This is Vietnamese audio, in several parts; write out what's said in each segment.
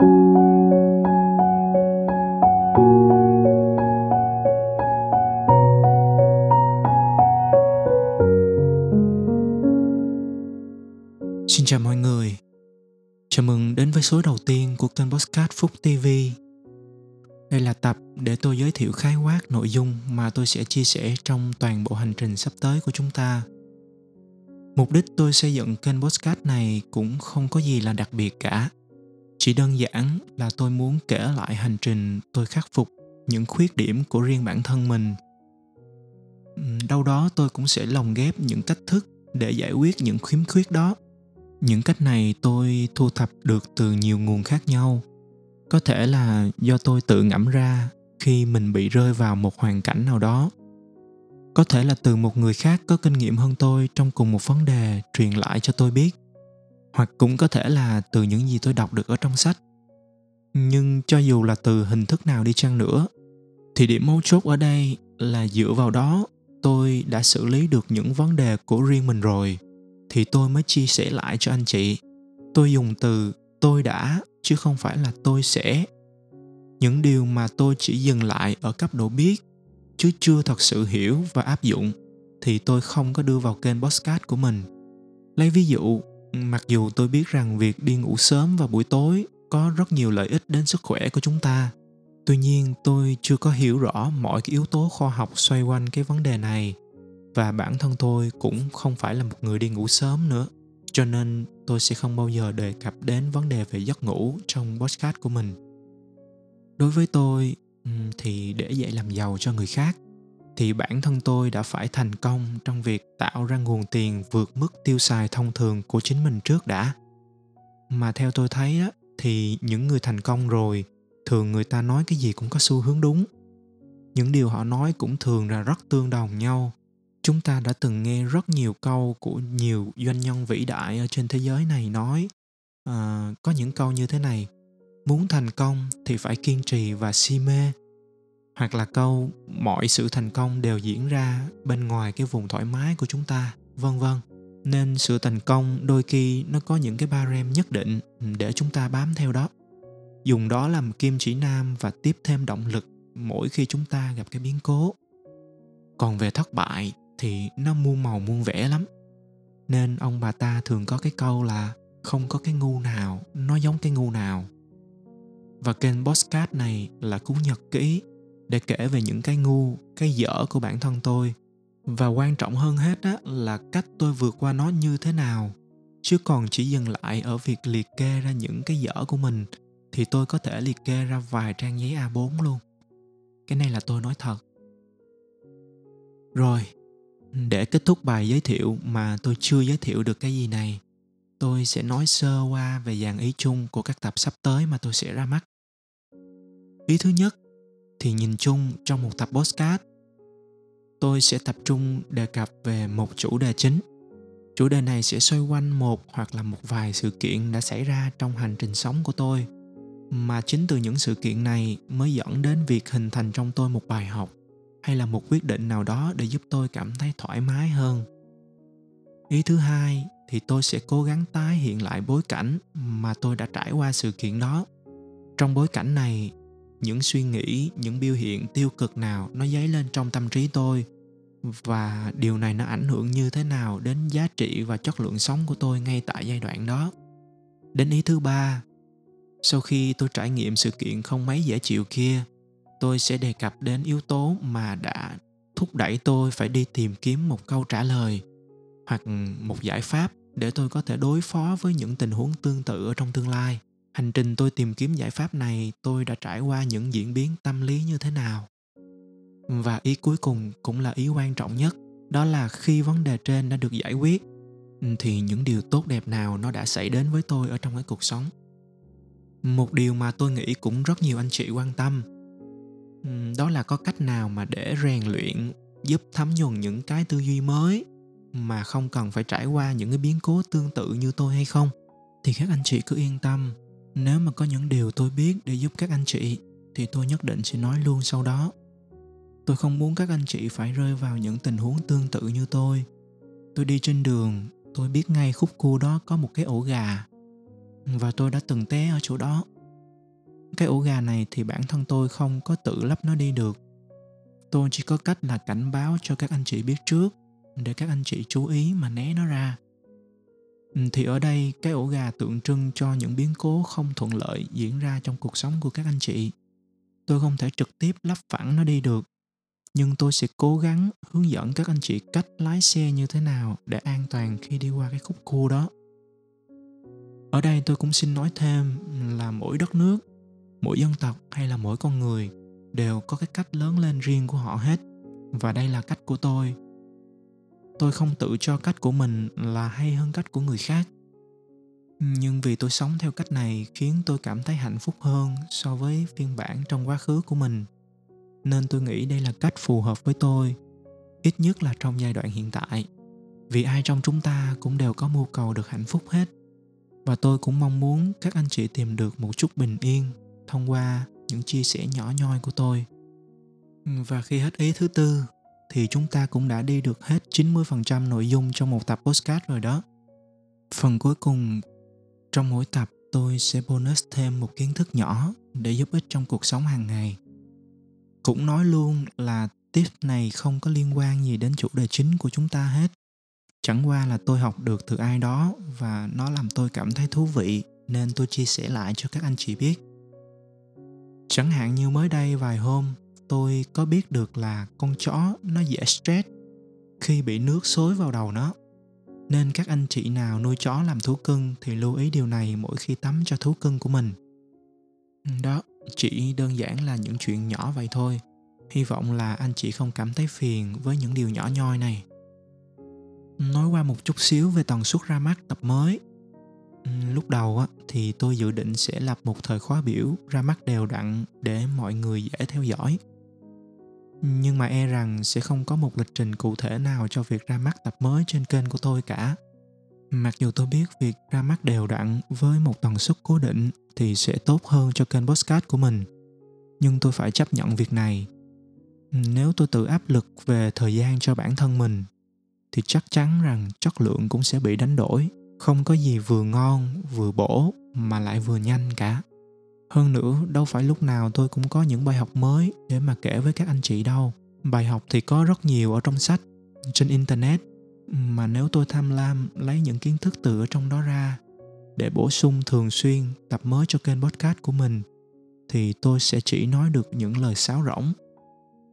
Xin chào mọi người. Chào mừng đến với số đầu tiên của kênh Postcard Phúc TV. Đây là tập để tôi giới thiệu khái quát nội dung mà tôi sẽ chia sẻ trong toàn bộ hành trình sắp tới của chúng ta. Mục đích tôi xây dựng kênh Postcard này cũng không có gì là đặc biệt cả. Chỉ đơn giản là tôi muốn kể lại hành trình tôi khắc phục những khuyết điểm của riêng bản thân mình. Đâu đó tôi cũng sẽ lồng ghép những cách thức để giải quyết những khiếm khuyết đó. Những cách này tôi thu thập được từ nhiều nguồn khác nhau. Có thể là do tôi tự ngẫm ra khi mình bị rơi vào một hoàn cảnh nào đó. Có thể là từ một người khác có kinh nghiệm hơn tôi trong cùng một vấn đề truyền lại cho tôi biết hoặc cũng có thể là từ những gì tôi đọc được ở trong sách. Nhưng cho dù là từ hình thức nào đi chăng nữa, thì điểm mấu chốt ở đây là dựa vào đó tôi đã xử lý được những vấn đề của riêng mình rồi, thì tôi mới chia sẻ lại cho anh chị. Tôi dùng từ tôi đã, chứ không phải là tôi sẽ. Những điều mà tôi chỉ dừng lại ở cấp độ biết, chứ chưa thật sự hiểu và áp dụng, thì tôi không có đưa vào kênh podcast của mình. Lấy ví dụ mặc dù tôi biết rằng việc đi ngủ sớm vào buổi tối có rất nhiều lợi ích đến sức khỏe của chúng ta, tuy nhiên tôi chưa có hiểu rõ mọi cái yếu tố khoa học xoay quanh cái vấn đề này, và bản thân tôi cũng không phải là một người đi ngủ sớm nữa, cho nên tôi sẽ không bao giờ đề cập đến vấn đề về giấc ngủ trong podcast của mình. Đối với tôi thì để dạy làm giàu cho người khác thì bản thân tôi đã phải thành công trong việc tạo ra nguồn tiền vượt mức tiêu xài thông thường của chính mình trước đã. Mà theo tôi thấy á thì những người thành công rồi thường người ta nói cái gì cũng có xu hướng đúng. Những điều họ nói cũng thường là rất tương đồng nhau. Chúng ta đã từng nghe rất nhiều câu của nhiều doanh nhân vĩ đại ở trên thế giới này nói à, có những câu như thế này muốn thành công thì phải kiên trì và si mê hoặc là câu mọi sự thành công đều diễn ra bên ngoài cái vùng thoải mái của chúng ta vân vân. Nên sự thành công đôi khi nó có những cái barem nhất định để chúng ta bám theo đó. Dùng đó làm kim chỉ nam và tiếp thêm động lực mỗi khi chúng ta gặp cái biến cố. Còn về thất bại thì nó muôn màu muôn vẻ lắm. Nên ông bà ta thường có cái câu là không có cái ngu nào nó giống cái ngu nào và kênh postcard này là cú nhật ký để kể về những cái ngu cái dở của bản thân tôi và quan trọng hơn hết á là cách tôi vượt qua nó như thế nào chứ còn chỉ dừng lại ở việc liệt kê ra những cái dở của mình thì tôi có thể liệt kê ra vài trang giấy A4 luôn. Cái này là tôi nói thật. Rồi, để kết thúc bài giới thiệu mà tôi chưa giới thiệu được cái gì này tôi sẽ nói sơ qua về dàn ý chung của các tập sắp tới mà tôi sẽ ra mắt ý thứ nhất thì nhìn chung trong một tập postcard tôi sẽ tập trung đề cập về một chủ đề chính. Chủ đề này sẽ xoay quanh một hoặc là một vài sự kiện đã xảy ra trong hành trình sống của tôi, mà chính từ những sự kiện này mới dẫn đến việc hình thành trong tôi một bài học hay là một quyết định nào đó để giúp tôi cảm thấy thoải mái hơn. Ý thứ hai thì tôi sẽ cố gắng tái hiện lại bối cảnh mà tôi đã trải qua sự kiện đó. Trong bối cảnh này những suy nghĩ, những biểu hiện tiêu cực nào nó dấy lên trong tâm trí tôi, và điều này nó ảnh hưởng như thế nào đến giá trị và chất lượng sống của tôi ngay tại giai đoạn đó. Đến ý thứ ba, sau khi tôi trải nghiệm sự kiện không mấy dễ chịu kia, tôi sẽ đề cập đến yếu tố mà đã thúc đẩy tôi phải đi tìm kiếm một câu trả lời, hoặc một giải pháp để tôi có thể đối phó với những tình huống tương tự ở trong tương lai hành trình tôi tìm kiếm giải pháp này, tôi đã trải qua những diễn biến tâm lý như thế nào? Và ý cuối cùng cũng là ý quan trọng nhất, đó là khi vấn đề trên đã được giải quyết, thì những điều tốt đẹp nào nó đã xảy đến với tôi ở trong cái cuộc sống? Một điều mà tôi nghĩ cũng rất nhiều anh chị quan tâm, đó là có cách nào mà để rèn luyện, giúp thấm nhuần những cái tư duy mới mà không cần phải trải qua những cái biến cố tương tự như tôi hay không? Thì các anh chị cứ yên tâm nếu mà có những điều tôi biết để giúp các anh chị, thì tôi nhất định sẽ nói luôn sau đó. Tôi không muốn các anh chị phải rơi vào những tình huống tương tự như tôi. Tôi đi trên đường, tôi biết ngay khúc cua đó có một cái ổ gà. Và tôi đã từng té ở chỗ đó. Cái ổ gà này thì bản thân tôi không có tự lắp nó đi được. Tôi chỉ có cách là cảnh báo cho các anh chị biết trước, để các anh chị chú ý mà né nó ra. Ừ, thì ở đây cái ổ gà tượng trưng cho những biến cố không thuận lợi diễn ra trong cuộc sống của các anh chị. Tôi không thể trực tiếp lắp phẳng nó đi được, nhưng tôi sẽ cố gắng hướng dẫn các anh chị cách lái xe như thế nào để an toàn khi đi qua cái khúc cua đó. Ở đây tôi cũng xin nói thêm là mỗi đất nước, mỗi dân tộc hay là mỗi con người đều có cái cách lớn lên riêng của họ hết. Và đây là cách của tôi tôi không tự cho cách của mình là hay hơn cách của người khác. Nhưng vì tôi sống theo cách này khiến tôi cảm thấy hạnh phúc hơn so với phiên bản trong quá khứ của mình. Nên tôi nghĩ đây là cách phù hợp với tôi, ít nhất là trong giai đoạn hiện tại. Vì ai trong chúng ta cũng đều có mưu cầu được hạnh phúc hết. Và tôi cũng mong muốn các anh chị tìm được một chút bình yên thông qua những chia sẻ nhỏ nhoi của tôi. Và khi hết ý thứ tư thì chúng ta cũng đã đi được hết 90% nội dung trong một tập podcast rồi đó. Phần cuối cùng, trong mỗi tập tôi sẽ bonus thêm một kiến thức nhỏ để giúp ích trong cuộc sống hàng ngày. Cũng nói luôn là tip này không có liên quan gì đến chủ đề chính của chúng ta hết. Chẳng qua là tôi học được từ ai đó và nó làm tôi cảm thấy thú vị, nên tôi chia sẻ lại cho các anh chị biết chẳng hạn như mới đây vài hôm tôi có biết được là con chó nó dễ stress khi bị nước xối vào đầu nó. Nên các anh chị nào nuôi chó làm thú cưng thì lưu ý điều này mỗi khi tắm cho thú cưng của mình. Đó, chỉ đơn giản là những chuyện nhỏ vậy thôi. Hy vọng là anh chị không cảm thấy phiền với những điều nhỏ nhoi này. Nói qua một chút xíu về tần suất ra mắt tập mới. Lúc đầu á, thì tôi dự định sẽ lập một thời khóa biểu ra mắt đều đặn để mọi người dễ theo dõi nhưng mà e rằng sẽ không có một lịch trình cụ thể nào cho việc ra mắt tập mới trên kênh của tôi cả. Mặc dù tôi biết việc ra mắt đều đặn với một tần suất cố định thì sẽ tốt hơn cho kênh podcast của mình. Nhưng tôi phải chấp nhận việc này. Nếu tôi tự áp lực về thời gian cho bản thân mình, thì chắc chắn rằng chất lượng cũng sẽ bị đánh đổi. Không có gì vừa ngon, vừa bổ mà lại vừa nhanh cả hơn nữa, đâu phải lúc nào tôi cũng có những bài học mới để mà kể với các anh chị đâu. Bài học thì có rất nhiều ở trong sách, trên internet. Mà nếu tôi tham lam, lấy những kiến thức từ ở trong đó ra để bổ sung thường xuyên, tập mới cho kênh podcast của mình, thì tôi sẽ chỉ nói được những lời sáo rỗng,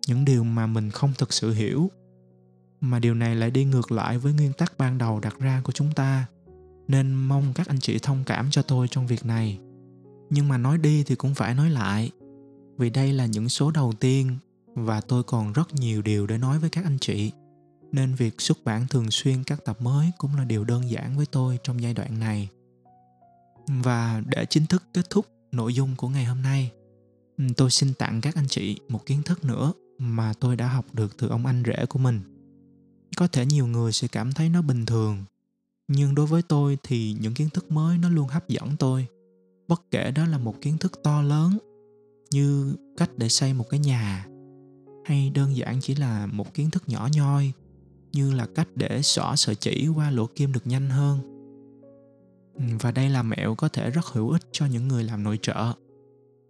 những điều mà mình không thực sự hiểu. Mà điều này lại đi ngược lại với nguyên tắc ban đầu đặt ra của chúng ta, nên mong các anh chị thông cảm cho tôi trong việc này nhưng mà nói đi thì cũng phải nói lại. Vì đây là những số đầu tiên và tôi còn rất nhiều điều để nói với các anh chị. Nên việc xuất bản thường xuyên các tập mới cũng là điều đơn giản với tôi trong giai đoạn này. Và để chính thức kết thúc nội dung của ngày hôm nay, tôi xin tặng các anh chị một kiến thức nữa mà tôi đã học được từ ông anh rể của mình. Có thể nhiều người sẽ cảm thấy nó bình thường, nhưng đối với tôi thì những kiến thức mới nó luôn hấp dẫn tôi bất kể đó là một kiến thức to lớn như cách để xây một cái nhà, hay đơn giản chỉ là một kiến thức nhỏ nhoi, như là cách để xỏ sợi chỉ qua lỗ kim được nhanh hơn. Và đây là mẹo có thể rất hữu ích cho những người làm nội trợ.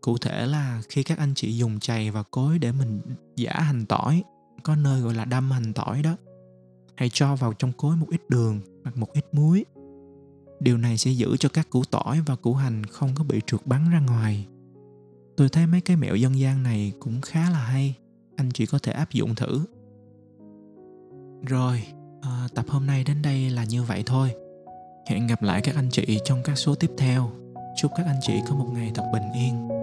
Cụ thể là khi các anh chị dùng chày và cối để mình giả hành tỏi, có nơi gọi là đâm hành tỏi đó, hãy cho vào trong cối một ít đường hoặc một ít muối điều này sẽ giữ cho các củ tỏi và củ hành không có bị trượt bắn ra ngoài. Tôi thấy mấy cái mẹo dân gian này cũng khá là hay. Anh chị có thể áp dụng thử. Rồi à, tập hôm nay đến đây là như vậy thôi. Hẹn gặp lại các anh chị trong các số tiếp theo. Chúc các anh chị có một ngày thật bình yên.